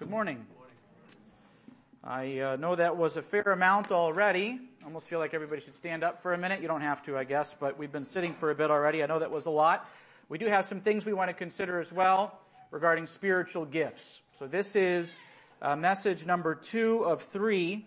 Good morning. I uh, know that was a fair amount already. I almost feel like everybody should stand up for a minute. You don't have to, I guess, but we've been sitting for a bit already. I know that was a lot. We do have some things we want to consider as well regarding spiritual gifts. So this is uh, message number two of three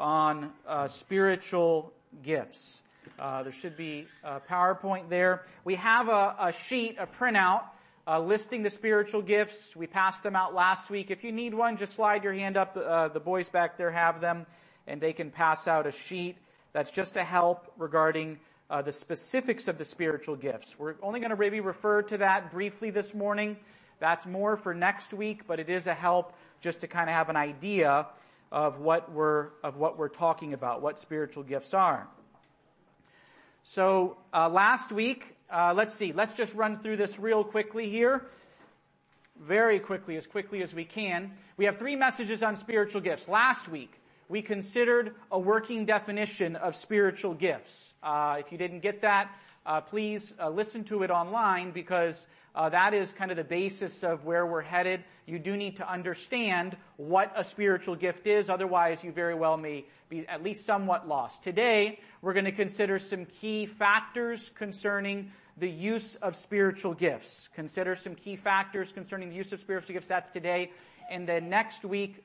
on uh, spiritual gifts. Uh, there should be a PowerPoint there. We have a, a sheet, a printout uh, listing the spiritual gifts. We passed them out last week. If you need one, just slide your hand up. Uh, the boys back there have them, and they can pass out a sheet. That's just to help regarding uh, the specifics of the spiritual gifts. We're only going to maybe refer to that briefly this morning. That's more for next week, but it is a help just to kind of have an idea of what we're of what we're talking about, what spiritual gifts are. So uh, last week uh, let's see. Let's just run through this real quickly here. Very quickly, as quickly as we can. We have three messages on spiritual gifts. Last week, we considered a working definition of spiritual gifts. Uh, if you didn't get that, uh, please uh, listen to it online because uh, that is kind of the basis of where we're headed. You do need to understand what a spiritual gift is, otherwise you very well may be at least somewhat lost. Today, we're going to consider some key factors concerning the use of spiritual gifts. Consider some key factors concerning the use of spiritual gifts. That's today. And then next week,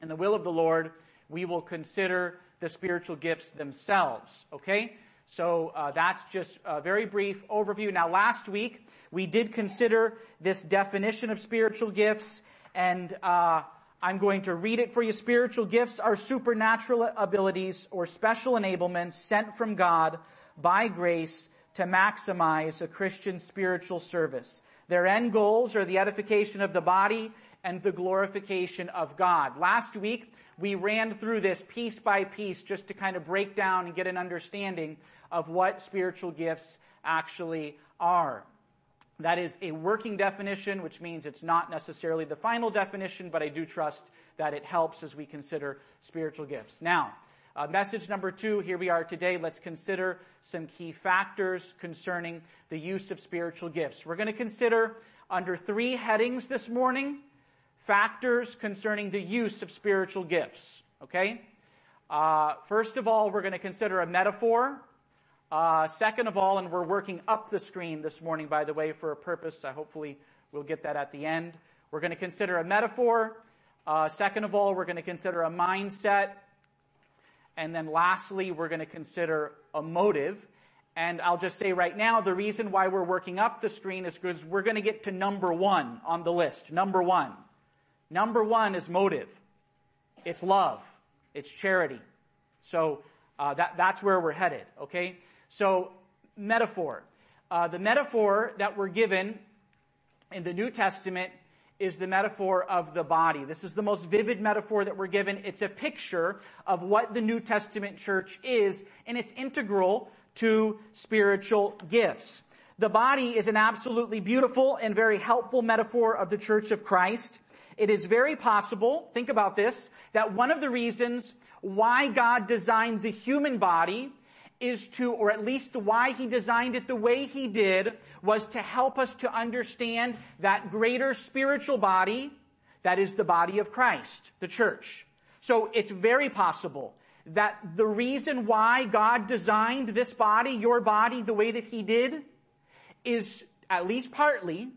in the will of the Lord, we will consider the spiritual gifts themselves. Okay? So uh, that's just a very brief overview. Now, last week we did consider this definition of spiritual gifts, and uh, I'm going to read it for you. Spiritual gifts are supernatural abilities or special enablements sent from God by grace to maximize a Christian spiritual service. Their end goals are the edification of the body and the glorification of God. Last week, we ran through this piece by piece just to kind of break down and get an understanding of what spiritual gifts actually are. That is a working definition, which means it's not necessarily the final definition, but I do trust that it helps as we consider spiritual gifts. Now, uh, message number two, here we are today. Let's consider some key factors concerning the use of spiritual gifts. We're going to consider under three headings this morning, factors concerning the use of spiritual gifts. Okay? Uh, first of all, we're going to consider a metaphor. Uh, second of all, and we're working up the screen this morning, by the way, for a purpose. I hopefully we'll get that at the end. We're going to consider a metaphor. Uh, second of all, we're going to consider a mindset. And then lastly, we're going to consider a motive. And I'll just say right now, the reason why we're working up the screen is because we're going to get to number one on the list. Number one. Number one is motive. It's love. It's charity. So uh, that, that's where we're headed. Okay. So, metaphor. Uh, the metaphor that we're given in the New Testament is the metaphor of the body. This is the most vivid metaphor that we're given. It's a picture of what the New Testament church is, and it's integral to spiritual gifts. The body is an absolutely beautiful and very helpful metaphor of the church of Christ. It is very possible, think about this, that one of the reasons why God designed the human body is to, or at least why he designed it the way he did, was to help us to understand that greater spiritual body that is the body of Christ, the church. So it's very possible that the reason why God designed this body, your body, the way that he did, is at least partly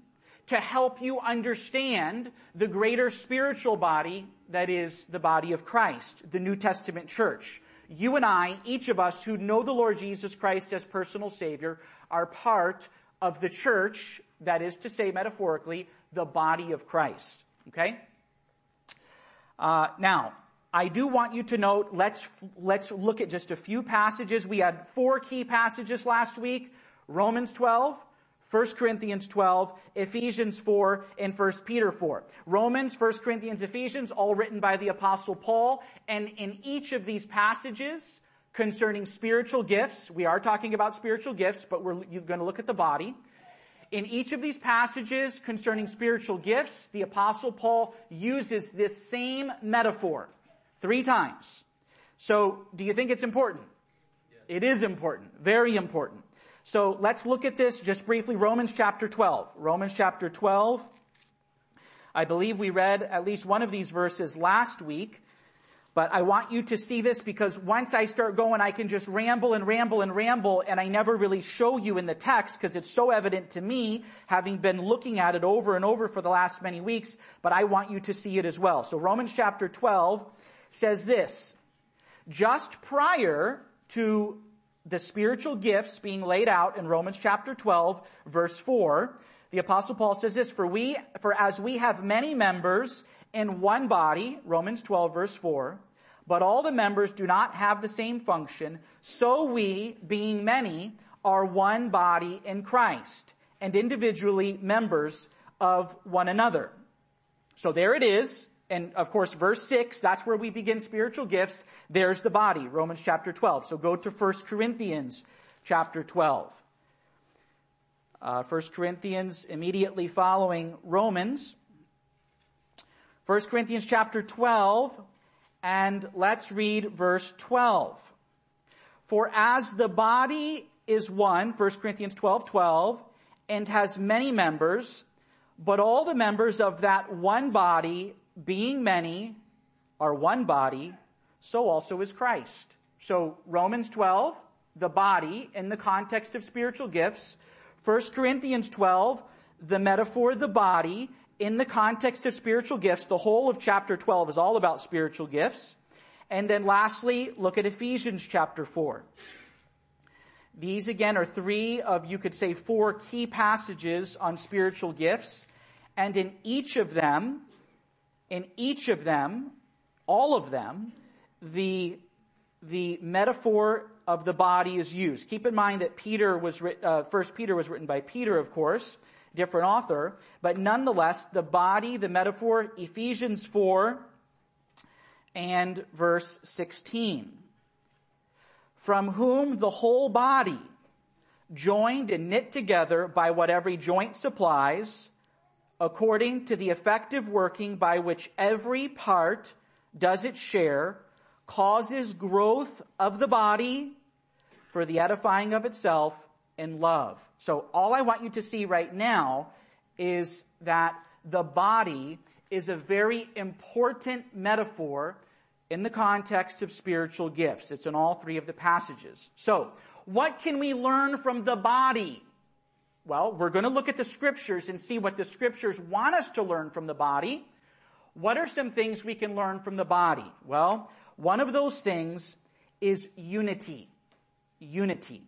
to help you understand the greater spiritual body that is the body of Christ, the New Testament church you and I, each of us who know the Lord Jesus Christ as personal Savior, are part of the church, that is to say, metaphorically, the body of Christ. Okay? Uh, now, I do want you to note, let's, let's look at just a few passages. We had four key passages last week. Romans 12, 1 Corinthians 12, Ephesians 4, and 1 Peter 4. Romans, 1 Corinthians, Ephesians, all written by the apostle Paul. And in each of these passages concerning spiritual gifts, we are talking about spiritual gifts, but we're going to look at the body. In each of these passages concerning spiritual gifts, the apostle Paul uses this same metaphor three times. So, do you think it's important? It is important. Very important. So let's look at this just briefly. Romans chapter 12. Romans chapter 12. I believe we read at least one of these verses last week, but I want you to see this because once I start going, I can just ramble and ramble and ramble and I never really show you in the text because it's so evident to me, having been looking at it over and over for the last many weeks, but I want you to see it as well. So Romans chapter 12 says this, just prior to the spiritual gifts being laid out in Romans chapter 12 verse 4, the apostle Paul says this, for we, for as we have many members in one body, Romans 12 verse 4, but all the members do not have the same function, so we, being many, are one body in Christ, and individually members of one another. So there it is, and of course verse 6, that's where we begin spiritual gifts. There's the body, Romans chapter 12. So go to 1 Corinthians chapter 12. Uh, 1 Corinthians immediately following Romans. 1 Corinthians chapter 12, and let's read verse 12. For as the body is one, 1 Corinthians 12, 12, and has many members, but all the members of that one body, being many, are one body, so also is Christ. So Romans 12, the body in the context of spiritual gifts. 1 Corinthians 12, the metaphor, the body, in the context of spiritual gifts, the whole of chapter 12 is all about spiritual gifts. And then lastly, look at Ephesians chapter 4. These again are three of, you could say, four key passages on spiritual gifts. And in each of them, in each of them, all of them, the, the metaphor of the body is used. Keep in mind that Peter was, uh, First Peter was written by Peter, of course different author, but nonetheless, the body, the metaphor, Ephesians 4 and verse 16. From whom the whole body, joined and knit together by what every joint supplies, according to the effective working by which every part does its share, causes growth of the body for the edifying of itself in love. So all I want you to see right now is that the body is a very important metaphor in the context of spiritual gifts. It's in all three of the passages. So, what can we learn from the body? Well, we're going to look at the scriptures and see what the scriptures want us to learn from the body. What are some things we can learn from the body? Well, one of those things is unity. Unity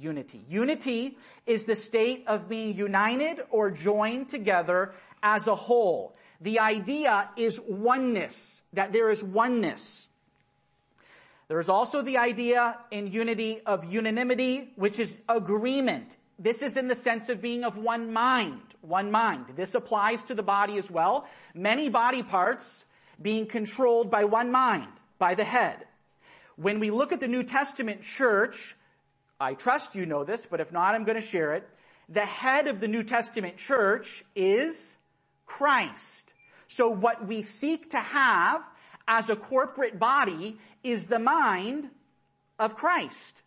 unity. Unity is the state of being united or joined together as a whole. The idea is oneness, that there is oneness. There is also the idea in unity of unanimity, which is agreement. This is in the sense of being of one mind, one mind. This applies to the body as well. Many body parts being controlled by one mind, by the head. When we look at the New Testament church, I trust you know this, but if not, I'm going to share it. The head of the New Testament church is Christ. So what we seek to have as a corporate body is the mind of Christ.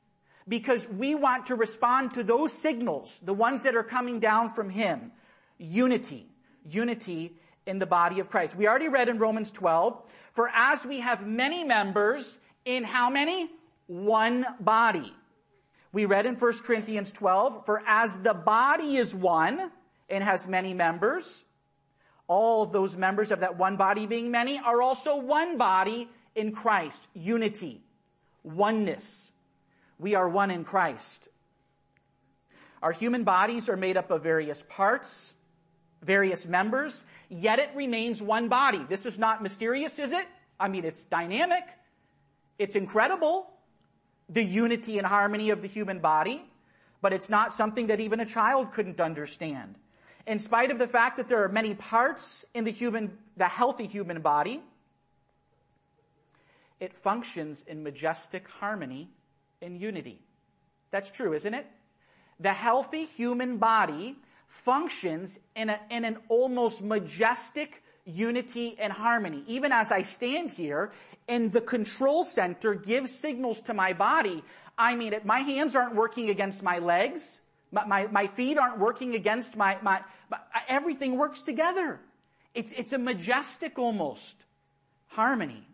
Because we want to respond to those signals, the ones that are coming down from Him. Unity. Unity in the body of Christ. We already read in Romans 12, for as we have many members in how many? One body. We read in 1 Corinthians 12, for as the body is one and has many members, all of those members of that one body being many are also one body in Christ. Unity. Oneness. We are one in Christ. Our human bodies are made up of various parts, various members, yet it remains one body. This is not mysterious, is it? I mean, it's dynamic. It's incredible the unity and harmony of the human body, but it's not something that even a child couldn't understand. In spite of the fact that there are many parts in the human, the healthy human body, it functions in majestic harmony and unity. That's true, isn't it? The healthy human body functions in, a, in an almost majestic unity and harmony. Even as I stand here and the control center gives signals to my body, I mean, it, my hands aren't working against my legs. My, my, my feet aren't working against my, my, my, everything works together. It's, it's a majestic almost harmony,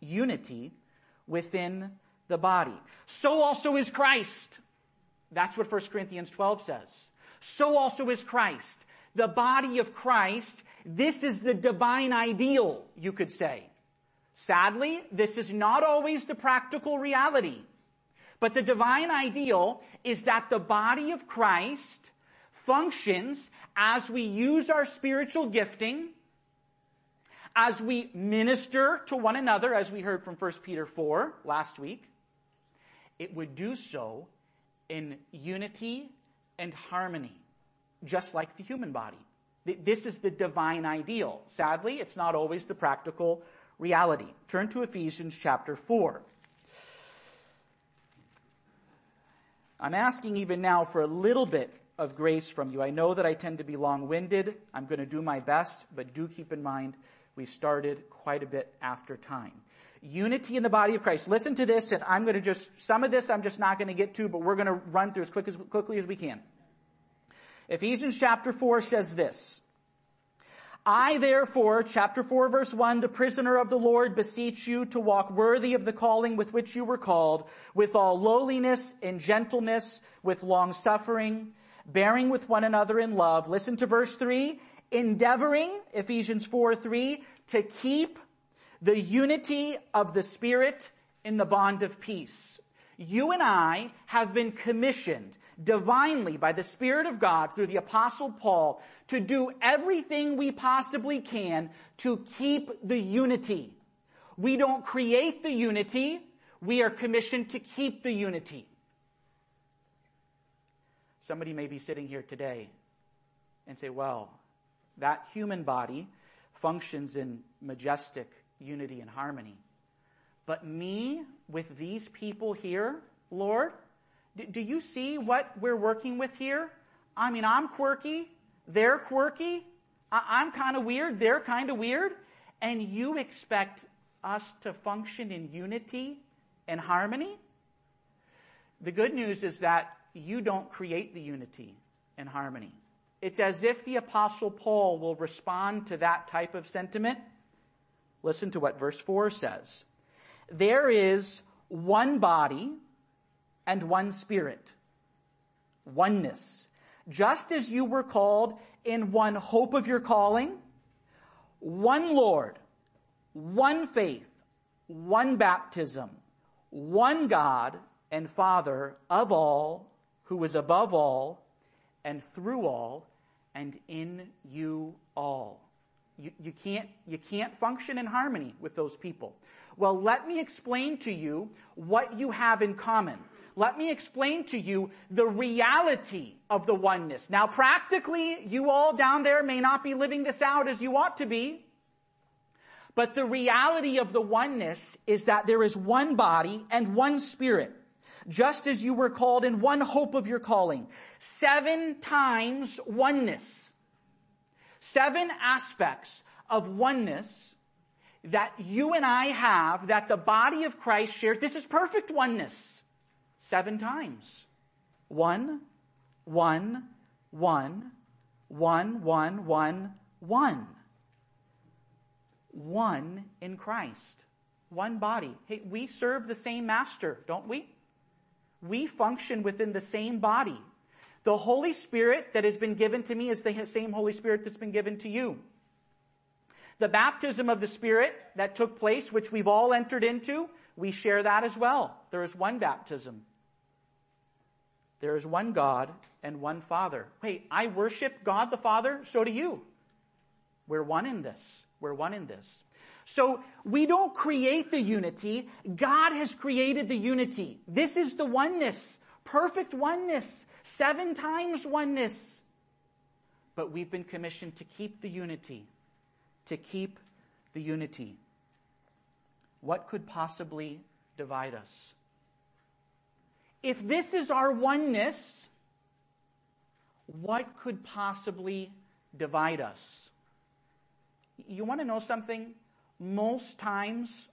unity within the body. So also is Christ. That's what 1 Corinthians 12 says. So also is Christ. The body of Christ, this is the divine ideal, you could say. Sadly, this is not always the practical reality. But the divine ideal is that the body of Christ functions as we use our spiritual gifting, as we minister to one another, as we heard from 1 Peter 4 last week, it would do so in unity and harmony, just like the human body. This is the divine ideal. Sadly, it's not always the practical reality. Turn to Ephesians chapter 4. I'm asking even now for a little bit of grace from you. I know that I tend to be long-winded. I'm going to do my best, but do keep in mind we started quite a bit after time. Unity in the body of Christ. Listen to this, and I'm going to just, some of this I'm just not going to get to, but we're going to run through as, quick as quickly as we can. Ephesians chapter 4 says this. I therefore, chapter 4 verse 1, the prisoner of the Lord, beseech you to walk worthy of the calling with which you were called, with all lowliness and gentleness, with long suffering, bearing with one another in love. Listen to verse 3, endeavoring, Ephesians 4 3, to keep the unity of the Spirit in the bond of peace. You and I have been commissioned divinely by the Spirit of God through the apostle Paul to do everything we possibly can to keep the unity. We don't create the unity. We are commissioned to keep the unity. Somebody may be sitting here today and say, well, that human body functions in majestic unity and harmony. But me with these people here, Lord, do you see what we're working with here? I mean, I'm quirky. They're quirky. I'm kind of weird. They're kind of weird. And you expect us to function in unity and harmony? The good news is that you don't create the unity and harmony. It's as if the apostle Paul will respond to that type of sentiment. Listen to what verse 4 says. There is one body and one spirit. Oneness. Just as you were called in one hope of your calling, one Lord, one faith, one baptism, one God and Father of all, who is above all, and through all, and in you all. You, you, can't, you can't function in harmony with those people. Well, let me explain to you what you have in common let me explain to you the reality of the oneness. Now practically, you all down there may not be living this out as you ought to be. But the reality of the oneness is that there is one body and one spirit, just as you were called in one hope of your calling. Seven times oneness. Seven aspects of oneness that you and I have, that the body of Christ shares. This is perfect oneness seven times. One, one, one, one, one, one, one. One in Christ. One body. Hey, we serve the same master, don't we? We function within the same body. The Holy Spirit that has been given to me is the same Holy Spirit that's been given to you. The baptism of the Spirit that took place, which we've all entered into, we share that as well. There is one baptism. There is one God and one Father. Wait, I worship God the Father, so do you. We're one in this. We're one in this. So we don't create the unity. God has created the unity. This is the oneness. Perfect oneness. Seven times oneness. But we've been commissioned to keep the unity. To keep the unity. What could possibly divide us? if this is our oneness, what could possibly divide us? You want to know something? Most times,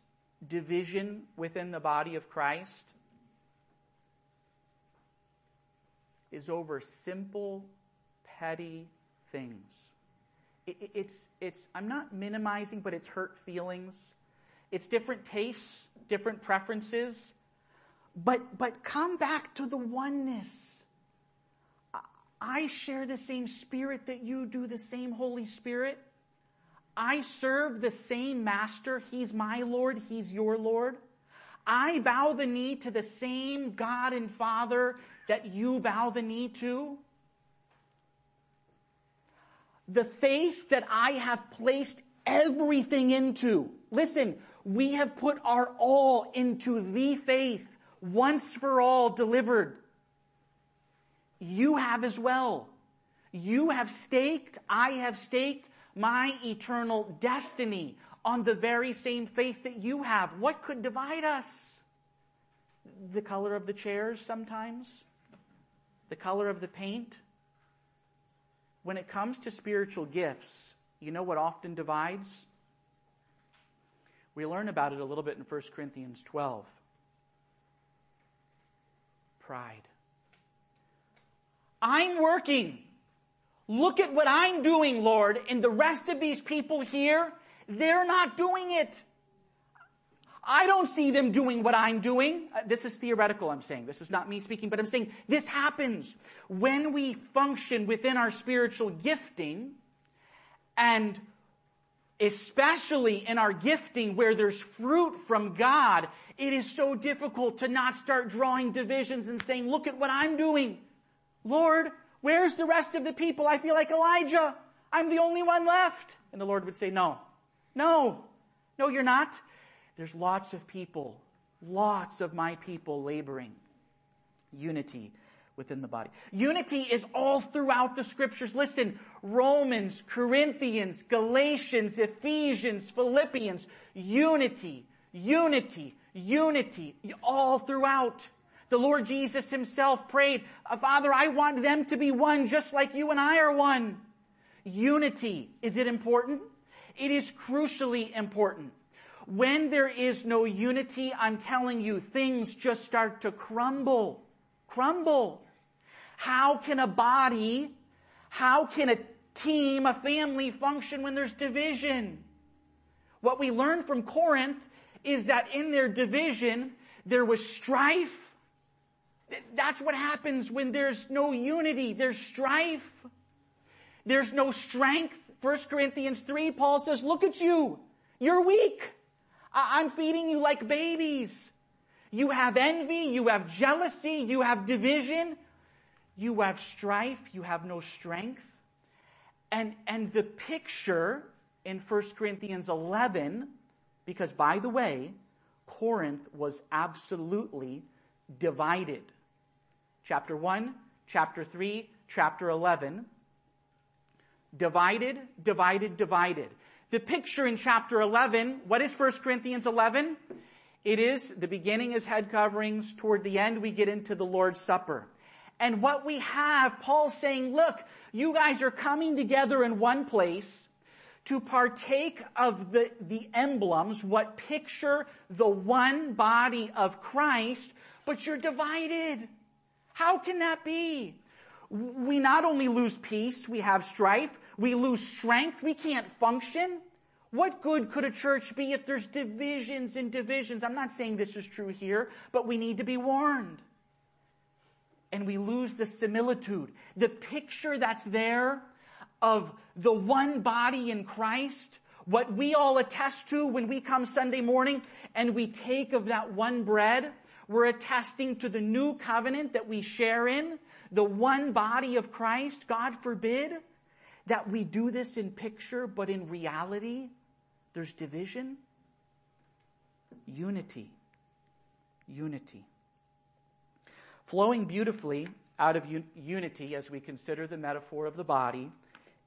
division within the body of Christ is over simple, petty things. it's, it's, I'm not minimizing, but it's hurt feelings. It's different tastes, different preferences. But, but come back to the oneness. I share the same spirit that you do, the same Holy Spirit. I serve the same master. He's my Lord. He's your Lord. I bow the knee to the same God and Father that you bow the knee to. The faith that I have placed everything into. Listen, we have put our all into the faith once for all delivered. You have as well. You have staked, I have staked my eternal destiny on the very same faith that you have. What could divide us? The color of the chairs sometimes? The color of the paint? When it comes to spiritual gifts, you know what often divides? We learn about it a little bit in 1 Corinthians 12. Pride. I'm working. Look at what I'm doing, Lord, and the rest of these people here, they're not doing it. I don't see them doing what I'm doing. Uh, this is theoretical, I'm saying. This is not me speaking, but I'm saying this happens when we function within our spiritual gifting and especially in our gifting where there's fruit from God, it is so difficult to not start drawing divisions and saying, look at what I'm doing. Lord, where's the rest of the people? I feel like Elijah. I'm the only one left. And the Lord would say, no, no, no, you're not. There's lots of people, lots of my people laboring. Unity within the body. Unity is all throughout the scriptures. Listen, Romans, Corinthians, Galatians, Ephesians, Philippians, unity, unity, unity, all throughout. The Lord Jesus himself prayed, Father, I want them to be one just like you and I are one. Unity. Is it important? It is crucially important. When there is no unity, I'm telling you, things just start to crumble. Crumble. How can a body, how can a team, a family function when there's division? What we learn from Corinth is that in their division, there was strife. That's what happens when there's no unity. There's strife. There's no strength. 1 Corinthians 3, Paul says, look at you. You're weak. I'm feeding you like babies. You have envy, you have jealousy, you have division, you have strife, you have no strength. And, and the picture in 1 Corinthians 11, because by the way, Corinth was absolutely divided. Chapter 1, chapter 3, chapter 11. Divided, divided, divided. The picture in chapter 11, what is 1 Corinthians 11? It is, the beginning is head coverings. Toward the end, we get into the Lord's Supper. And what we have, Paul's saying, look, you guys are coming together in one place to partake of the, the emblems, what picture the one body of Christ, but you're divided. How can that be? We not only lose peace, we have strife, we lose strength, we can't function. What good could a church be if there's divisions and divisions? I'm not saying this is true here, but we need to be warned. And we lose the similitude, the picture that's there of the one body in Christ, what we all attest to when we come Sunday morning and we take of that one bread, we're attesting to the new covenant that we share in, the one body of Christ. God forbid that we do this in picture, but in reality, there's division. Unity. Unity. Flowing beautifully out of un- unity as we consider the metaphor of the body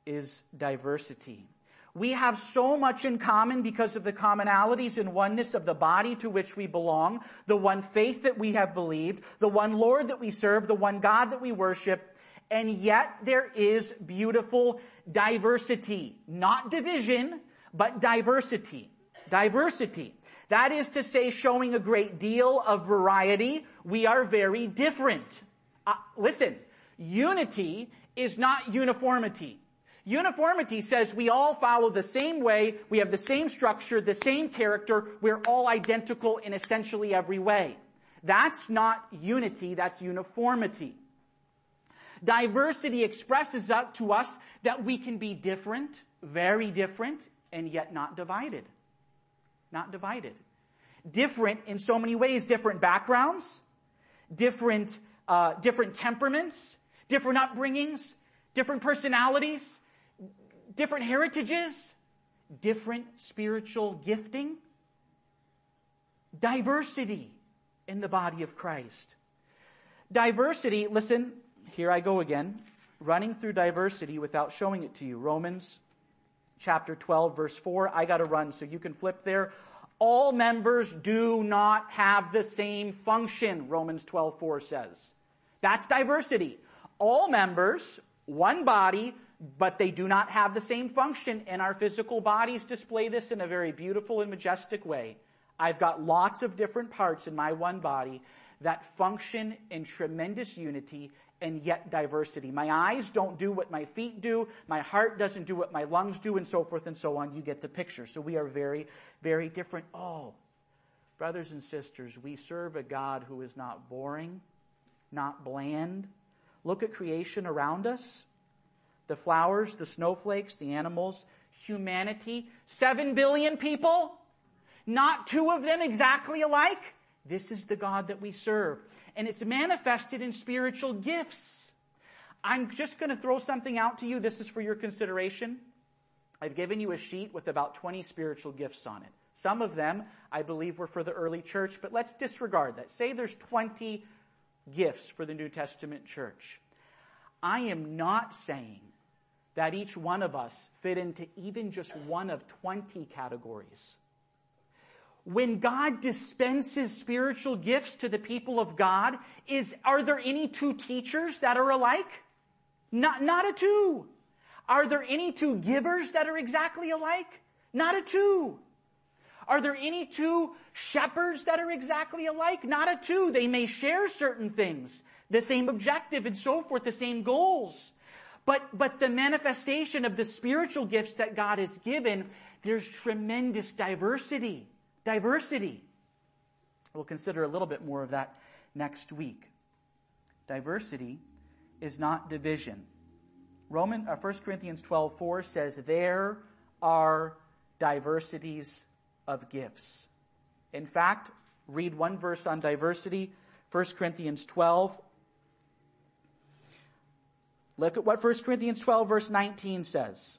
is diversity. We have so much in common because of the commonalities and oneness of the body to which we belong, the one faith that we have believed, the one Lord that we serve, the one God that we worship, and yet there is beautiful diversity. Not division, but diversity. Diversity. That is to say, showing a great deal of variety. We are very different. Uh, listen, unity is not uniformity. Uniformity says we all follow the same way, we have the same structure, the same character, we're all identical in essentially every way. That's not unity, that's uniformity. Diversity expresses up to us that we can be different, very different, and yet not divided. Not divided. Different in so many ways, different backgrounds, different, uh, different temperaments, different upbringings, different personalities, different heritages, different spiritual gifting, diversity in the body of Christ. Diversity, listen, here I go again, running through diversity without showing it to you. Romans chapter 12 verse 4, I gotta run so you can flip there. All members do not have the same function, Romans 12 4 says. That's diversity. All members, one body, but they do not have the same function, and our physical bodies display this in a very beautiful and majestic way. I've got lots of different parts in my one body that function in tremendous unity and yet diversity. My eyes don't do what my feet do. My heart doesn't do what my lungs do and so forth and so on. You get the picture. So we are very, very different. Oh, brothers and sisters, we serve a God who is not boring, not bland. Look at creation around us the flowers, the snowflakes, the animals, humanity, seven billion people, not two of them exactly alike. This is the God that we serve. And it's manifested in spiritual gifts. I'm just going to throw something out to you. This is for your consideration. I've given you a sheet with about 20 spiritual gifts on it. Some of them, I believe, were for the early church, but let's disregard that. Say there's 20 gifts for the New Testament church. I am not saying that each one of us fit into even just one of 20 categories. When God dispenses spiritual gifts to the people of God, is, are there any two teachers that are alike? Not, not a two. Are there any two givers that are exactly alike? Not a two. Are there any two shepherds that are exactly alike? Not a two. They may share certain things, the same objective and so forth, the same goals. But, but the manifestation of the spiritual gifts that God has given, there's tremendous diversity. Diversity. We'll consider a little bit more of that next week. Diversity is not division. Roman, uh, 1 Corinthians 12, 4 says, there are diversities of gifts. In fact, read one verse on diversity, 1 Corinthians 12, Look at what 1 Corinthians 12 verse 19 says.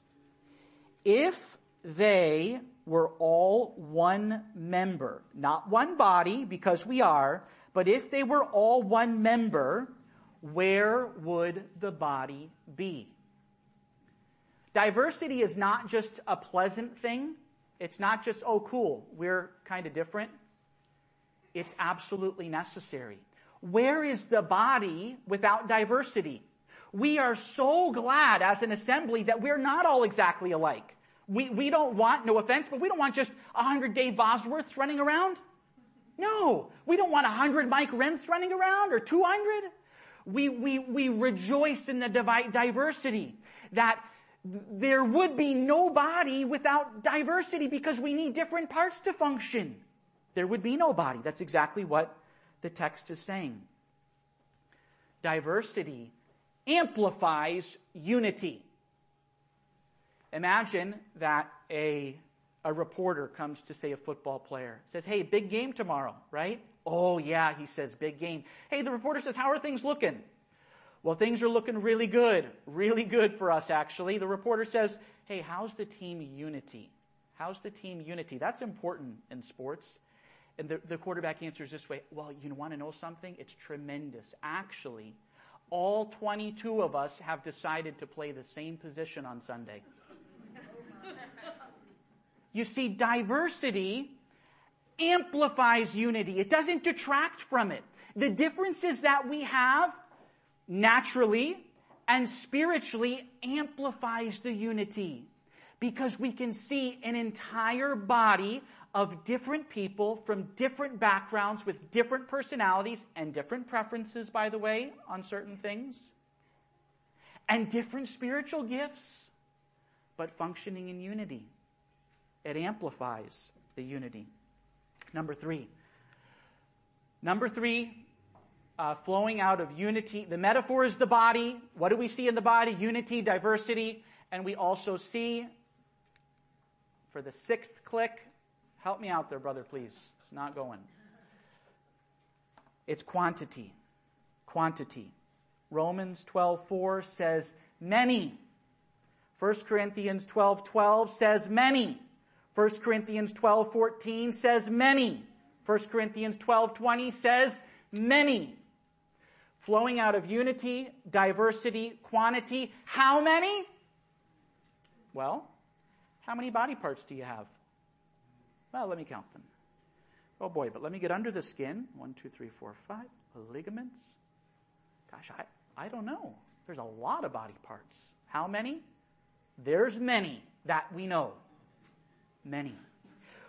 If they were all one member, not one body, because we are, but if they were all one member, where would the body be? Diversity is not just a pleasant thing. It's not just, oh cool, we're kind of different. It's absolutely necessary. Where is the body without diversity? we are so glad as an assembly that we're not all exactly alike. We, we don't want, no offense, but we don't want just a hundred Dave Bosworths running around. No, we don't want a hundred Mike Renths running around or 200. We, we, we rejoice in the diversity that there would be no body without diversity because we need different parts to function. There would be no body. That's exactly what the text is saying. Diversity amplifies unity. Imagine that a, a reporter comes to say a football player, says, hey, big game tomorrow, right? Oh yeah, he says, big game. Hey, the reporter says, how are things looking? Well, things are looking really good. Really good for us, actually. The reporter says, hey, how's the team unity? How's the team unity? That's important in sports. And the, the quarterback answers this way, well, you want to know something? It's tremendous. Actually, all 22 of us have decided to play the same position on Sunday. You see, diversity amplifies unity. It doesn't detract from it. The differences that we have naturally and spiritually amplifies the unity because we can see an entire body of different people from different backgrounds with different personalities and different preferences, by the way, on certain things, and different spiritual gifts. but functioning in unity. It amplifies the unity. Number three. Number three, uh, flowing out of unity. The metaphor is the body. What do we see in the body? Unity, diversity. And we also see, for the sixth click, help me out there, brother, please. It's not going. It's quantity. Quantity. Romans 12:4 says many. 1 Corinthians 12:12 12 says many. 1 Corinthians 12:14 says many. 1 Corinthians 12:20 says many. Flowing out of unity, diversity, quantity. How many? Well, how many body parts do you have? Well, let me count them. Oh boy, but let me get under the skin. One, two, three, four, five. Ligaments. Gosh, I, I don't know. There's a lot of body parts. How many? There's many that we know. Many.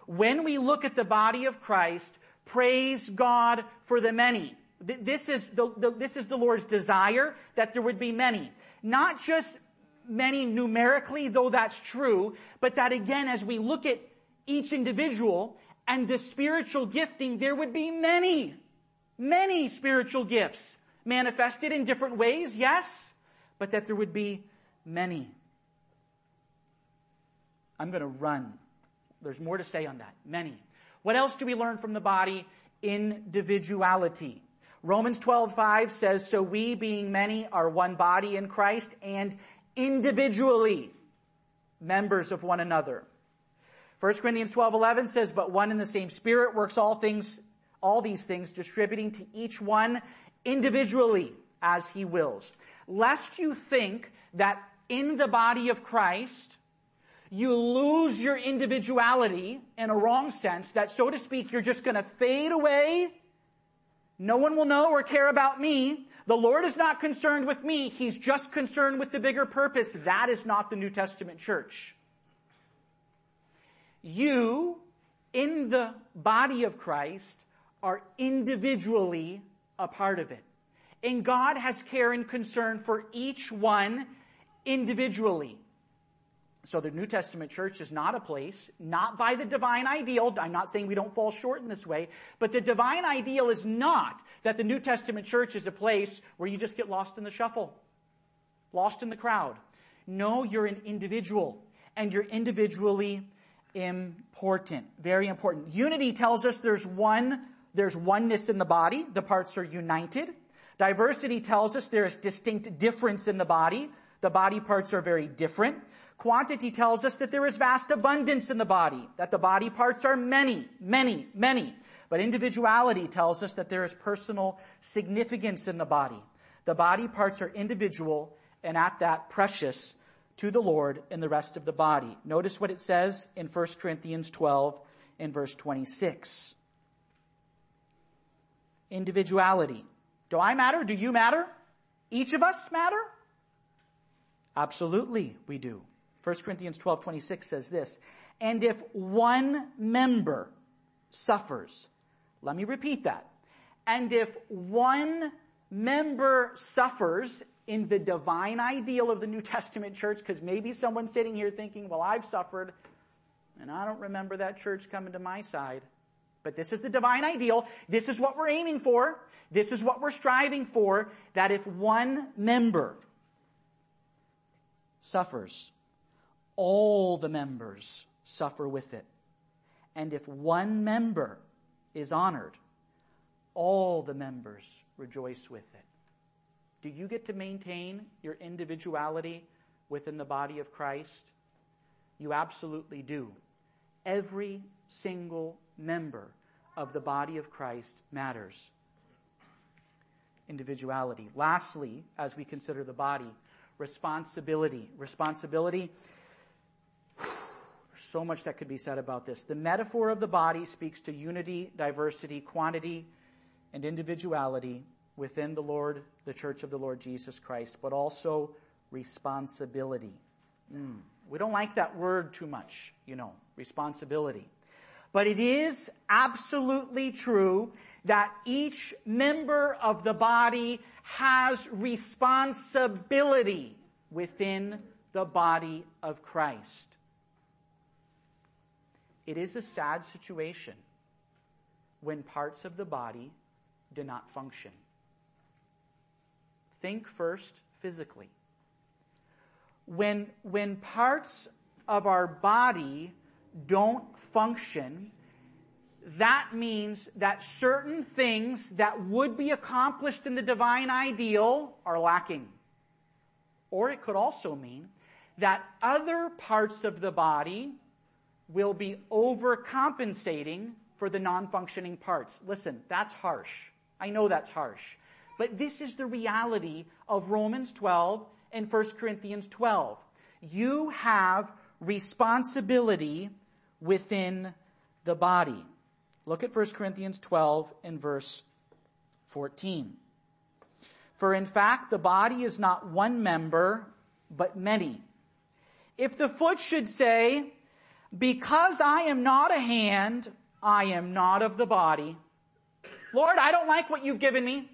When we look at the body of Christ, praise God for the many. This is the, the, this is the Lord's desire that there would be many. Not just many numerically, though that's true, but that again, as we look at each individual and the spiritual gifting, there would be many, many spiritual gifts manifested in different ways, yes, but that there would be many. I'm going to run. There's more to say on that. Many. What else do we learn from the body? Individuality. Romans 12:5 says, "So we being many are one body in Christ and individually members of one another." 1 Corinthians 12:11 says, "But one and the same Spirit works all things all these things, distributing to each one individually as he wills. Lest you think that in the body of Christ, you lose your individuality in a wrong sense, that so to speak, you're just gonna fade away. No one will know or care about me. The Lord is not concerned with me. He's just concerned with the bigger purpose. That is not the New Testament church. You, in the body of Christ, are individually a part of it. And God has care and concern for each one individually. So the New Testament church is not a place, not by the divine ideal. I'm not saying we don't fall short in this way, but the divine ideal is not that the New Testament church is a place where you just get lost in the shuffle, lost in the crowd. No, you're an individual and you're individually important, very important. Unity tells us there's one there's oneness in the body. The parts are united. Diversity tells us there is distinct difference in the body. The body parts are very different. Quantity tells us that there is vast abundance in the body, that the body parts are many, many, many. But individuality tells us that there is personal significance in the body. The body parts are individual and at that precious to the Lord and the rest of the body. Notice what it says in 1 Corinthians 12 in verse 26 individuality. Do I matter? Do you matter? Each of us matter? Absolutely, we do. 1 Corinthians 12, 26 says this, and if one member suffers, let me repeat that. And if one member suffers in the divine ideal of the New Testament church, because maybe someone's sitting here thinking, well, I've suffered, and I don't remember that church coming to my side. But this is the divine ideal. This is what we're aiming for. This is what we're striving for. That if one member suffers, all the members suffer with it. And if one member is honored, all the members rejoice with it. Do you get to maintain your individuality within the body of Christ? You absolutely do. Every single member of the body of Christ matters. Individuality. Lastly, as we consider the body, responsibility. Responsibility. There's so much that could be said about this. The metaphor of the body speaks to unity, diversity, quantity, and individuality within the Lord, the church of the Lord Jesus Christ, but also responsibility. Mm. We don't like that word too much, you know, responsibility. But it is absolutely true that each member of the body has responsibility within the body of Christ. It is a sad situation when parts of the body do not function. Think first physically. When, when parts of our body don't function, that means that certain things that would be accomplished in the divine ideal are lacking. Or it could also mean that other parts of the body will be overcompensating for the non-functioning parts. Listen, that's harsh. I know that's harsh. But this is the reality of Romans 12 and 1 Corinthians 12. You have responsibility within the body. Look at 1 Corinthians 12 and verse 14. For in fact, the body is not one member, but many. If the foot should say, because I am not a hand, I am not of the body. Lord, I don't like what you've given me.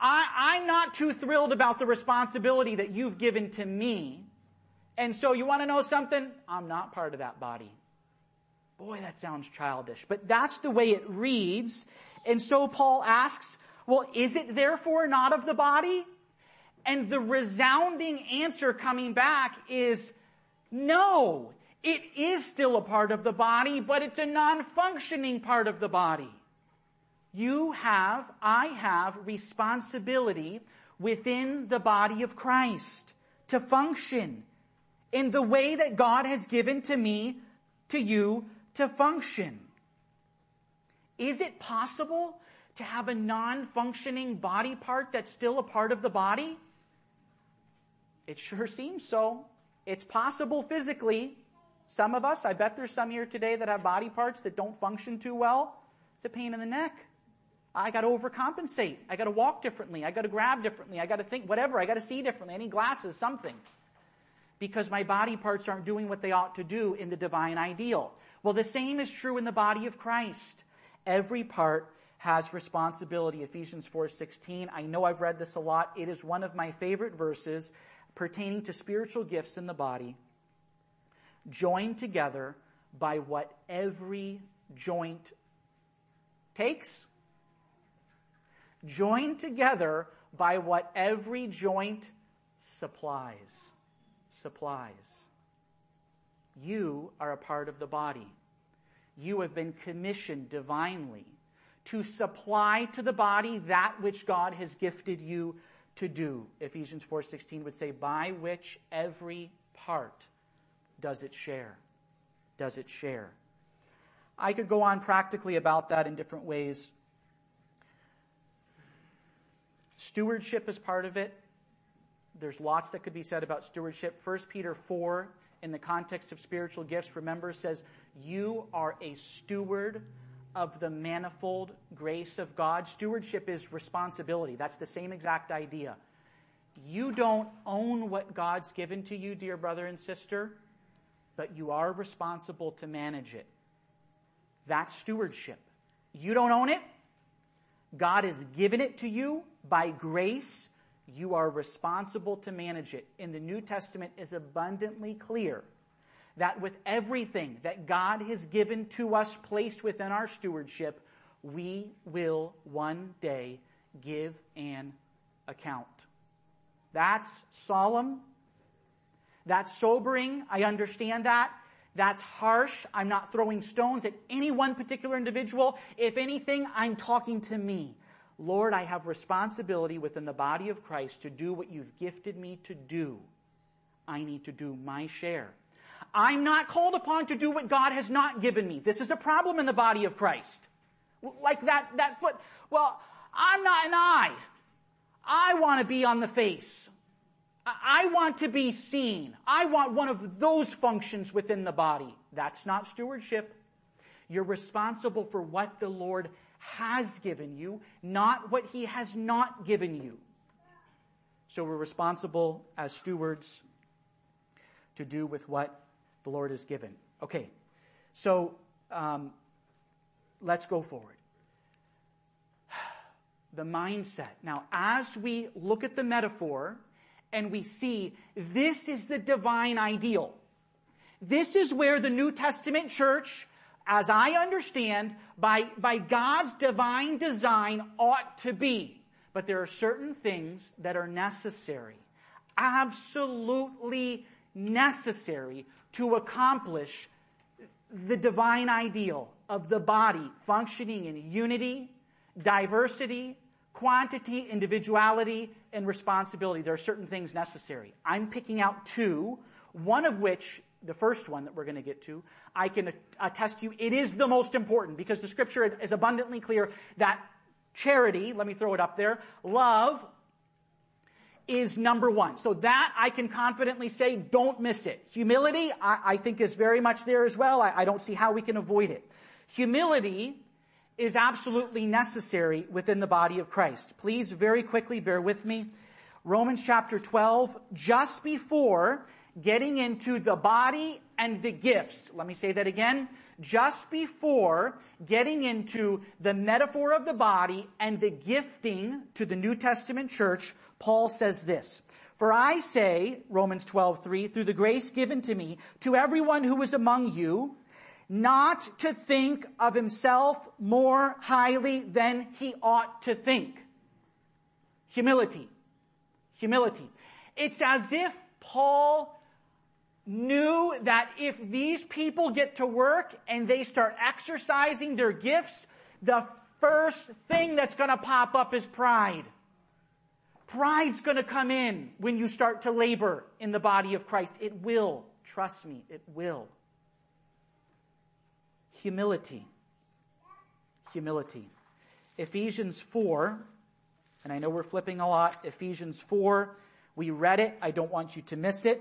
I, am not too thrilled about the responsibility that you've given to me. And so you want to know something? I'm not part of that body. Boy, that sounds childish, but that's the way it reads. And so Paul asks, well, is it therefore not of the body? And the resounding answer coming back is no. It is still a part of the body, but it's a non-functioning part of the body. You have, I have responsibility within the body of Christ to function in the way that God has given to me, to you, to function. Is it possible to have a non-functioning body part that's still a part of the body? It sure seems so. It's possible physically. Some of us, I bet there's some here today that have body parts that don't function too well. It's a pain in the neck. I gotta overcompensate. I gotta walk differently. I gotta grab differently. I gotta think whatever. I gotta see differently. I need glasses, something. Because my body parts aren't doing what they ought to do in the divine ideal. Well, the same is true in the body of Christ. Every part has responsibility. Ephesians 4:16. I know I've read this a lot. It is one of my favorite verses pertaining to spiritual gifts in the body. Joined together by what every joint takes joined together by what every joint supplies. Supplies. You are a part of the body. You have been commissioned divinely to supply to the body that which God has gifted you to do. Ephesians 4:16 would say by which every part does it share. Does it share? I could go on practically about that in different ways. Stewardship is part of it. There's lots that could be said about stewardship. 1 Peter 4, in the context of spiritual gifts, remember, says, You are a steward of the manifold grace of God. Stewardship is responsibility. That's the same exact idea. You don't own what God's given to you, dear brother and sister, but you are responsible to manage it. That's stewardship. You don't own it. God has given it to you by grace, you are responsible to manage it. In the New Testament is abundantly clear that with everything that God has given to us placed within our stewardship, we will one day give an account. That's solemn. That's sobering. I understand that. That's harsh. I'm not throwing stones at any one particular individual. If anything, I'm talking to me. Lord, I have responsibility within the body of Christ to do what you've gifted me to do. I need to do my share. I'm not called upon to do what God has not given me. This is a problem in the body of Christ. Like that, that foot. Well, I'm not an eye. I want to be on the face. I want to be seen. I want one of those functions within the body. That's not stewardship. You're responsible for what the Lord has given you, not what he has not given you. So we're responsible as stewards to do with what the Lord has given. Okay, so um, let's go forward. The mindset. Now, as we look at the metaphor and we see this is the divine ideal. This is where the New Testament church, as I understand, by, by God's divine design ought to be. But there are certain things that are necessary, absolutely necessary to accomplish the divine ideal of the body functioning in unity, diversity, quantity, individuality, and responsibility. There are certain things necessary. I'm picking out two, one of which, the first one that we're going to get to, I can attest to you, it is the most important because the scripture is abundantly clear that charity, let me throw it up there, love is number one. So that I can confidently say, don't miss it. Humility, I, I think is very much there as well. I, I don't see how we can avoid it. Humility is absolutely necessary within the body of Christ. Please very quickly bear with me. Romans chapter 12, just before getting into the body and the gifts. Let me say that again. Just before getting into the metaphor of the body and the gifting to the New Testament church, Paul says this. For I say, Romans 12, 3, through the grace given to me, to everyone who is among you, not to think of himself more highly than he ought to think. Humility. Humility. It's as if Paul knew that if these people get to work and they start exercising their gifts, the first thing that's gonna pop up is pride. Pride's gonna come in when you start to labor in the body of Christ. It will. Trust me, it will humility. Humility. Ephesians 4, and I know we're flipping a lot. Ephesians 4, we read it. I don't want you to miss it.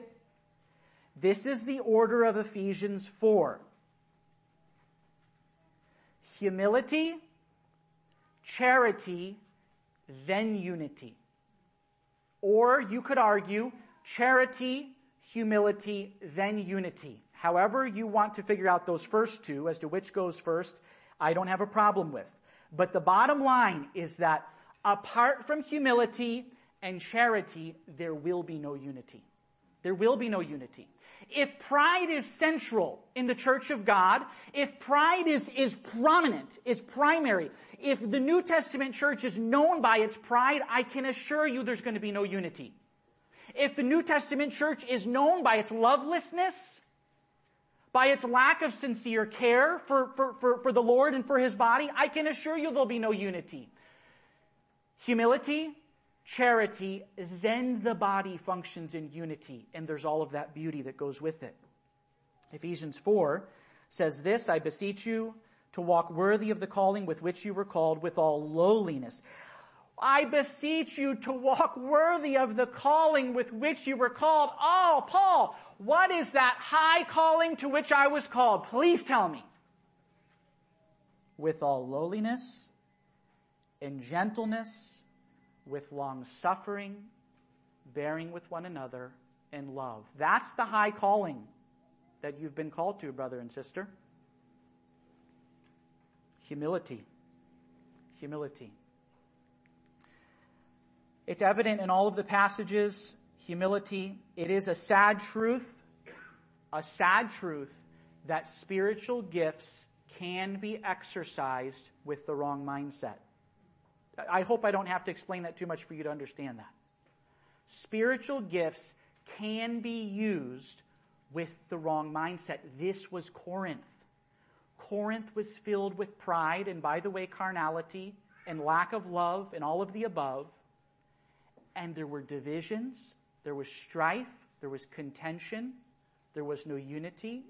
This is the order of Ephesians 4. Humility, charity, then unity. Or you could argue charity, humility, then unity. However you want to figure out those first two as to which goes first, I don't have a problem with. But the bottom line is that apart from humility and charity, there will be no unity. There will be no unity. If pride is central in the church of God, if pride is, is prominent, is primary, if the New Testament church is known by its pride, I can assure you there's going to be no unity. If the New Testament church is known by its lovelessness, by its lack of sincere care for, for, for, for the Lord and for His body, I can assure you there'll be no unity. Humility, charity, then the body functions in unity, and there's all of that beauty that goes with it. Ephesians 4 says this, I beseech you to walk worthy of the calling with which you were called with all lowliness. I beseech you to walk worthy of the calling with which you were called. Oh, Paul, what is that high calling to which I was called? Please tell me. With all lowliness and gentleness, with long suffering, bearing with one another in love. That's the high calling that you've been called to, brother and sister. Humility. Humility. It's evident in all of the passages humility. It is a sad truth, a sad truth that spiritual gifts can be exercised with the wrong mindset. I hope I don't have to explain that too much for you to understand that. Spiritual gifts can be used with the wrong mindset. This was Corinth. Corinth was filled with pride and, by the way, carnality and lack of love and all of the above. And there were divisions there was strife, there was contention, there was no unity.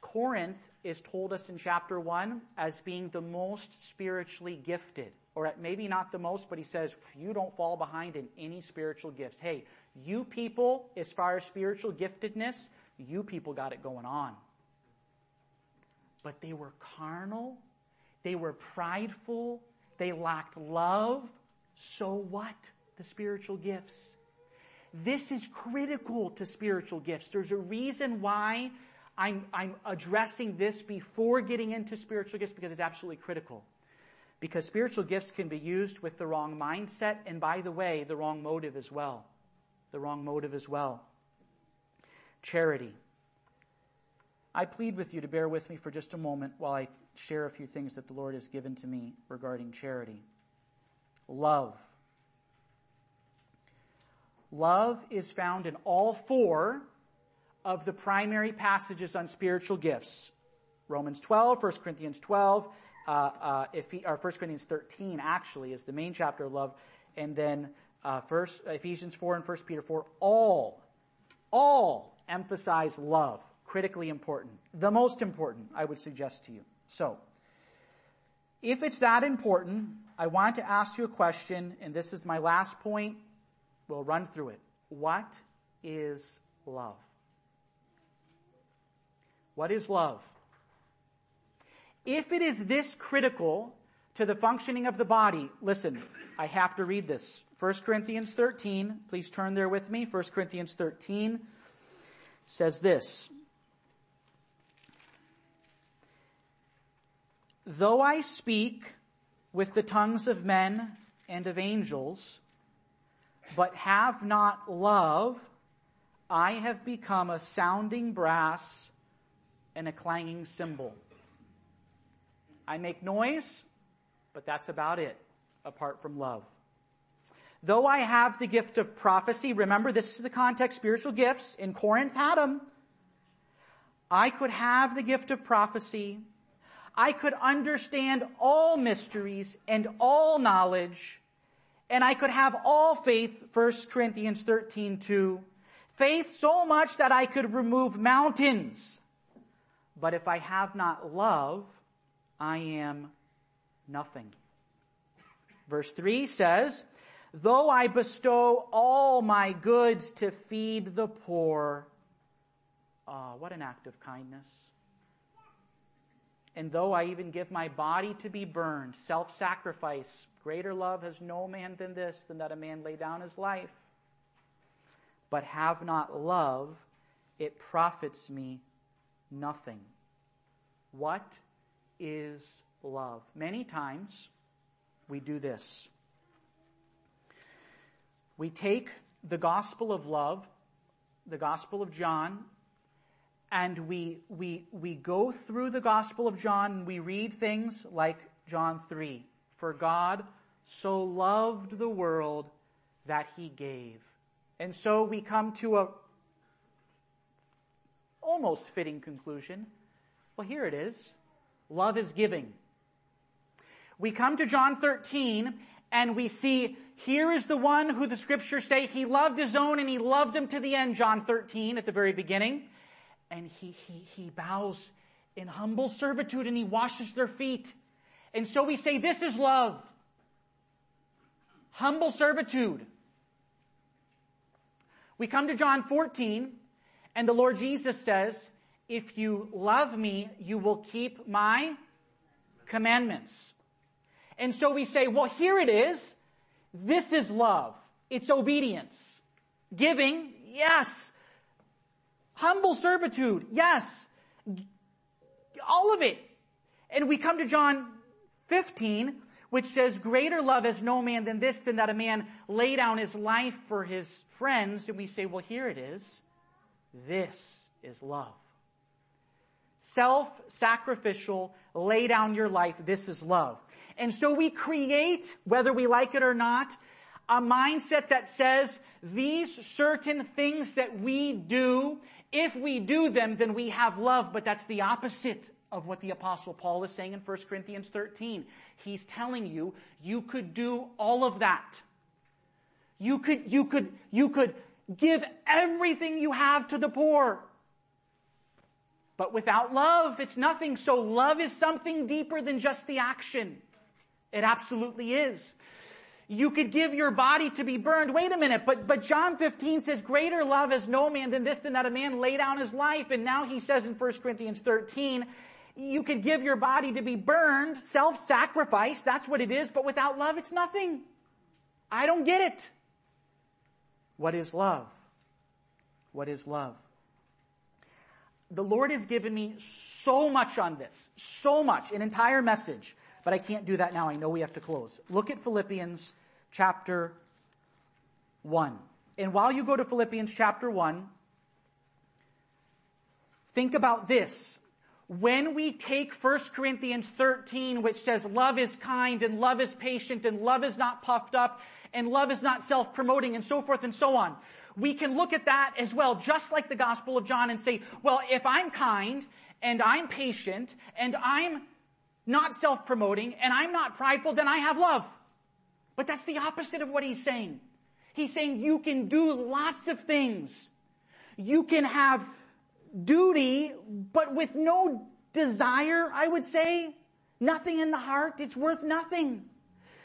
Corinth is told us in chapter 1 as being the most spiritually gifted. Or maybe not the most, but he says, you don't fall behind in any spiritual gifts. Hey, you people, as far as spiritual giftedness, you people got it going on. But they were carnal, they were prideful, they lacked love. So what? the spiritual gifts. This is critical to spiritual gifts. There's a reason why I'm, I'm addressing this before getting into spiritual gifts because it's absolutely critical. Because spiritual gifts can be used with the wrong mindset and by the way, the wrong motive as well. The wrong motive as well. Charity. I plead with you to bear with me for just a moment while I share a few things that the Lord has given to me regarding charity. Love. Love is found in all four of the primary passages on spiritual gifts. Romans 12, 1 Corinthians 12, uh, uh, or 1 Corinthians 13 actually is the main chapter of love, and then uh, first Ephesians 4 and 1 Peter 4, all, all emphasize love. Critically important. The most important, I would suggest to you. So, if it's that important, I want to ask you a question, and this is my last point. We'll run through it. What is love? What is love? If it is this critical to the functioning of the body, listen, I have to read this. 1 Corinthians 13, please turn there with me. 1 Corinthians 13 says this. Though I speak with the tongues of men and of angels, but have not love, I have become a sounding brass and a clanging cymbal. I make noise, but that's about it, apart from love. Though I have the gift of prophecy, remember this is the context, spiritual gifts, in Corinth had them. I could have the gift of prophecy I could understand all mysteries and all knowledge, and I could have all faith, 1 Corinthians 13, 2. Faith so much that I could remove mountains. But if I have not love, I am nothing. Verse 3 says, Though I bestow all my goods to feed the poor, ah, what an act of kindness. And though I even give my body to be burned, self-sacrifice, greater love has no man than this, than that a man lay down his life. But have not love, it profits me nothing. What is love? Many times we do this. We take the gospel of love, the gospel of John, and we, we, we go through the Gospel of John and we read things like John 3. For God so loved the world that he gave. And so we come to a almost fitting conclusion. Well, here it is. Love is giving. We come to John 13 and we see here is the one who the scriptures say he loved his own and he loved him to the end, John 13 at the very beginning and he, he, he bows in humble servitude and he washes their feet. And so we say, this is love. Humble servitude. We come to John 14 and the Lord Jesus says, if you love me, you will keep my commandments. And so we say, well, here it is. This is love. It's obedience. Giving, yes. Humble servitude, yes. All of it. And we come to John 15, which says, greater love has no man than this, than that a man lay down his life for his friends. And we say, well, here it is. This is love. Self-sacrificial, lay down your life. This is love. And so we create, whether we like it or not, a mindset that says these certain things that we do if we do them, then we have love, but that's the opposite of what the apostle Paul is saying in 1 Corinthians 13. He's telling you, you could do all of that. You could, you could, you could give everything you have to the poor. But without love, it's nothing. So love is something deeper than just the action. It absolutely is. You could give your body to be burned. Wait a minute, but, but John 15 says, greater love is no man than this, than that a man lay down his life. And now he says in 1 Corinthians 13, you could give your body to be burned, self-sacrifice, that's what it is, but without love it's nothing. I don't get it. What is love? What is love? The Lord has given me so much on this, so much, an entire message. but I can't do that now. I know we have to close. Look at Philippians chapter 1. And while you go to Philippians chapter 1, think about this. When we take 1 Corinthians 13, which says love is kind and love is patient and love is not puffed up and love is not self-promoting and so forth and so on, we can look at that as well, just like the Gospel of John and say, well, if I'm kind and I'm patient and I'm not self-promoting and I'm not prideful, then I have love. But that's the opposite of what he's saying. He's saying you can do lots of things. You can have duty, but with no desire, I would say. Nothing in the heart. It's worth nothing.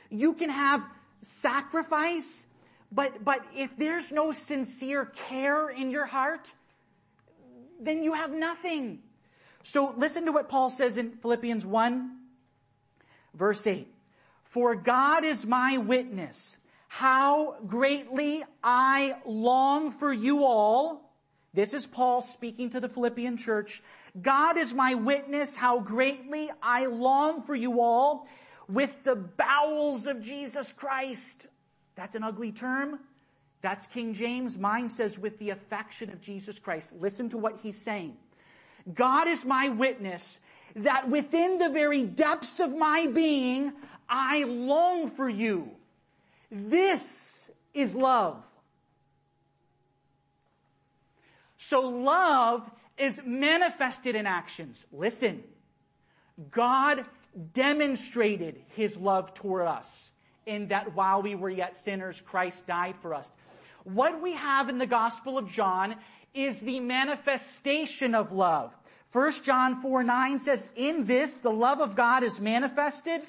You can have sacrifice, but, but if there's no sincere care in your heart, then you have nothing. So listen to what Paul says in Philippians 1 verse 8. For God is my witness, how greatly I long for you all. This is Paul speaking to the Philippian church. God is my witness, how greatly I long for you all with the bowels of Jesus Christ. That's an ugly term. That's King James. Mine says with the affection of Jesus Christ. Listen to what he's saying. God is my witness that within the very depths of my being, I long for you. This is love. So love is manifested in actions. Listen. God demonstrated his love toward us in that while we were yet sinners, Christ died for us. What we have in the Gospel of John is the manifestation of love. 1 John 4 9 says, In this the love of God is manifested.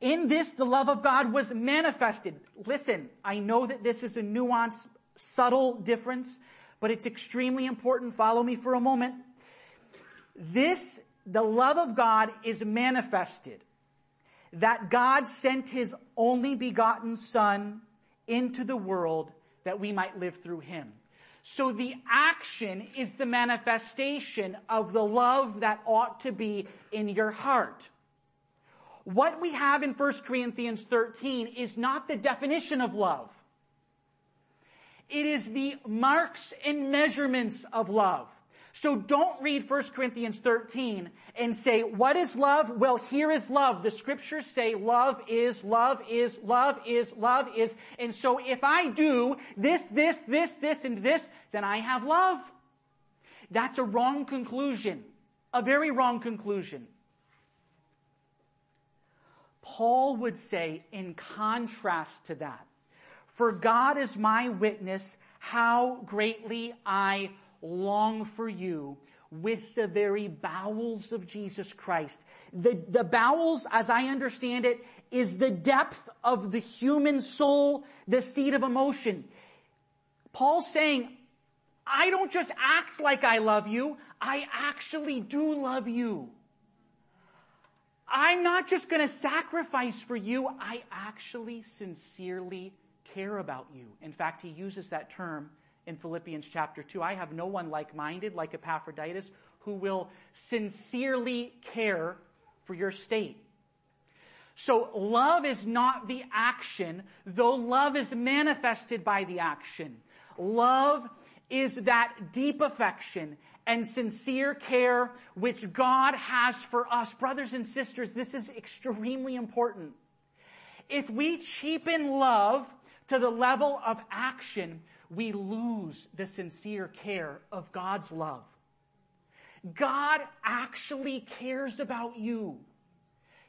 In this the love of God was manifested. Listen, I know that this is a nuanced, subtle difference, but it's extremely important. Follow me for a moment. This, the love of God is manifested. That God sent His only begotten Son into the world that we might live through Him. So the action is the manifestation of the love that ought to be in your heart. What we have in 1 Corinthians 13 is not the definition of love. It is the marks and measurements of love. So don't read 1 Corinthians 13 and say, what is love? Well, here is love. The scriptures say love is, love is, love is, love is. And so if I do this, this, this, this, and this, then I have love. That's a wrong conclusion. A very wrong conclusion. Paul would say in contrast to that, for God is my witness how greatly I long for you with the very bowels of Jesus Christ. The, the bowels, as I understand it, is the depth of the human soul, the seat of emotion. Paul's saying, I don't just act like I love you, I actually do love you. I'm not just gonna sacrifice for you, I actually sincerely care about you. In fact, he uses that term in Philippians chapter 2. I have no one like-minded like Epaphroditus who will sincerely care for your state. So love is not the action, though love is manifested by the action. Love is that deep affection and sincere care which God has for us. Brothers and sisters, this is extremely important. If we cheapen love to the level of action, we lose the sincere care of God's love. God actually cares about you.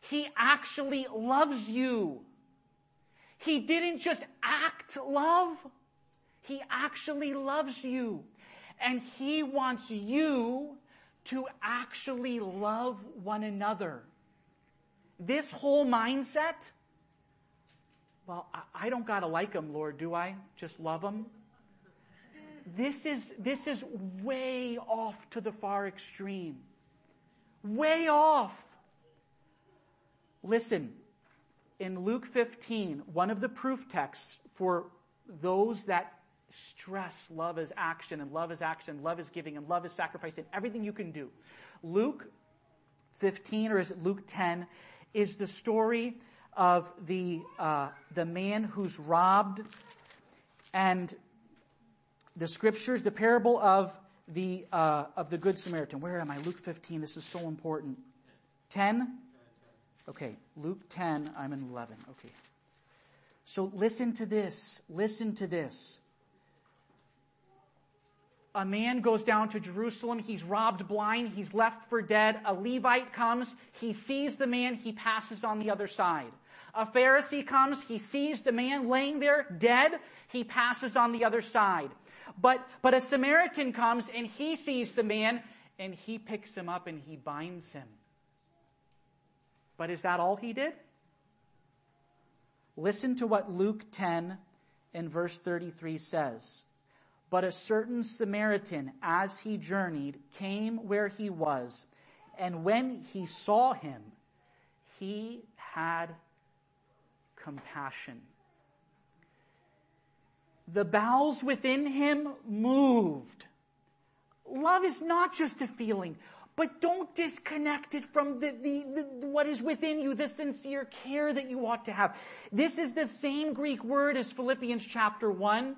He actually loves you. He didn't just act love. He actually loves you. And He wants you to actually love one another. This whole mindset, well, I don't gotta like them, Lord, do I? Just love them? This is, this is way off to the far extreme. Way off. Listen, in Luke 15, one of the proof texts for those that stress love is action and love is action, love is giving and love is sacrifice and everything you can do. Luke 15 or is it Luke 10 is the story of the, uh, the man who's robbed and the scriptures, the parable of the, uh, of the Good Samaritan. Where am I? Luke 15. This is so important. 10? Okay. Luke 10. I'm in 11. Okay. So listen to this. Listen to this. A man goes down to Jerusalem. He's robbed blind. He's left for dead. A Levite comes. He sees the man. He passes on the other side. A Pharisee comes. He sees the man laying there dead. He passes on the other side. But, but a Samaritan comes and he sees the man and he picks him up and he binds him. But is that all he did? Listen to what Luke 10 and verse 33 says. But a certain Samaritan, as he journeyed, came where he was, and when he saw him, he had compassion. The bowels within him moved. Love is not just a feeling. But don't disconnect it from the, the, the, what is within you, the sincere care that you ought to have. This is the same Greek word as Philippians chapter 1.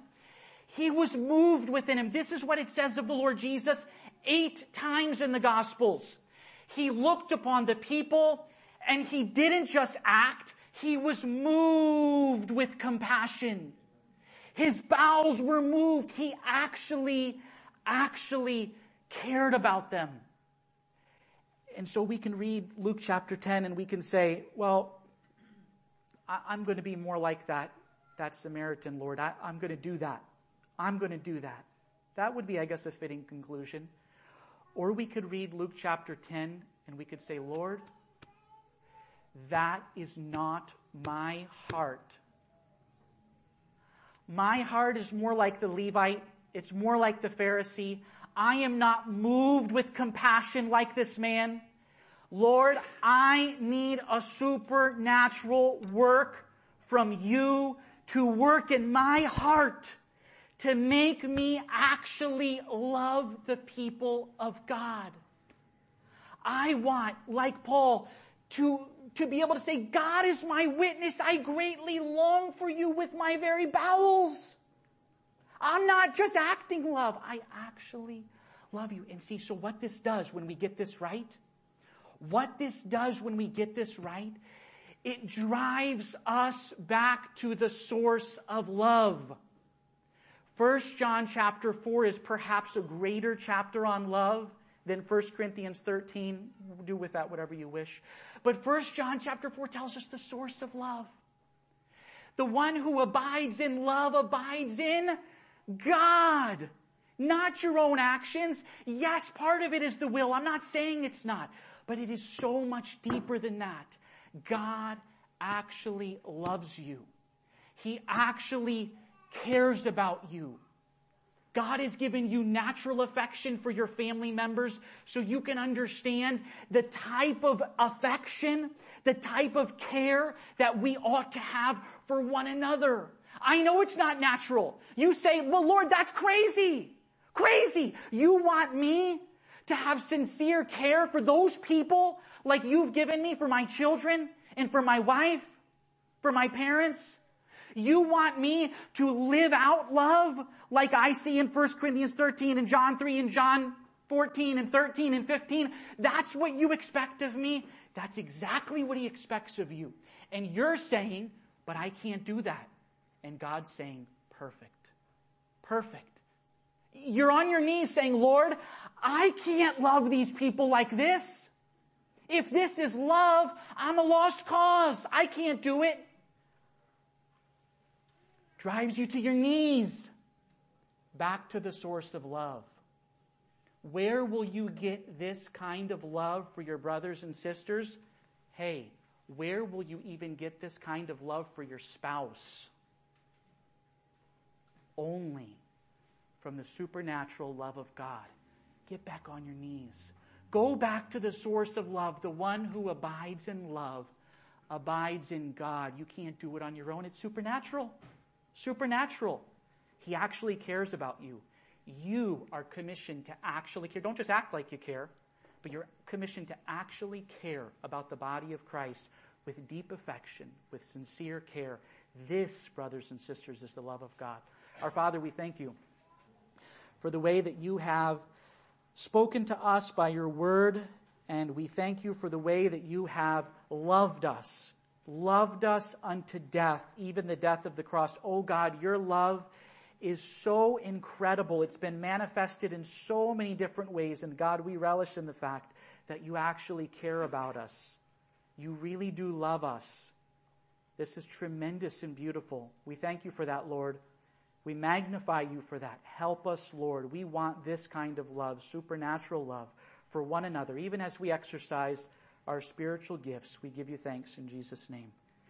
He was moved within him. This is what it says of the Lord Jesus eight times in the Gospels. He looked upon the people and he didn't just act, he was moved with compassion. His bowels were moved. He actually, actually cared about them. And so we can read Luke chapter 10 and we can say, well, I, am going to be more like that, that Samaritan, Lord. I, I'm going to do that. I'm going to do that. That would be, I guess, a fitting conclusion. Or we could read Luke chapter 10 and we could say, Lord, that is not my heart. My heart is more like the Levite. It's more like the Pharisee. I am not moved with compassion like this man. Lord, I need a supernatural work from you to work in my heart to make me actually love the people of God. I want, like Paul, to, to be able to say, God is my witness. I greatly long for you with my very bowels. I'm not just acting love. I actually love you. And see, so what this does when we get this right, what this does when we get this right, it drives us back to the source of love. First John chapter 4 is perhaps a greater chapter on love than 1 Corinthians 13. Do with that whatever you wish. But 1 John chapter 4 tells us the source of love. The one who abides in love abides in God. Not your own actions. Yes, part of it is the will. I'm not saying it's not. But it is so much deeper than that. God actually loves you. He actually cares about you. God has given you natural affection for your family members so you can understand the type of affection, the type of care that we ought to have for one another. I know it's not natural. You say, well, Lord, that's crazy. Crazy. You want me to have sincere care for those people like you've given me for my children and for my wife, for my parents? You want me to live out love like I see in 1 Corinthians 13 and John 3 and John 14 and 13 and 15. That's what you expect of me. That's exactly what he expects of you. And you're saying, but I can't do that. And God's saying, perfect. Perfect. You're on your knees saying, Lord, I can't love these people like this. If this is love, I'm a lost cause. I can't do it. Drives you to your knees. Back to the source of love. Where will you get this kind of love for your brothers and sisters? Hey, where will you even get this kind of love for your spouse? Only from the supernatural love of God. Get back on your knees. Go back to the source of love. The one who abides in love abides in God. You can't do it on your own. It's supernatural. Supernatural. He actually cares about you. You are commissioned to actually care. Don't just act like you care, but you're commissioned to actually care about the body of Christ with deep affection, with sincere care. This, brothers and sisters, is the love of God. Our Father, we thank you for the way that you have spoken to us by your word, and we thank you for the way that you have loved us, loved us unto death, even the death of the cross. Oh God, your love is so incredible. It's been manifested in so many different ways, and God, we relish in the fact that you actually care about us. You really do love us. This is tremendous and beautiful. We thank you for that, Lord. We magnify you for that. Help us, Lord. We want this kind of love, supernatural love for one another, even as we exercise our spiritual gifts. We give you thanks in Jesus' name.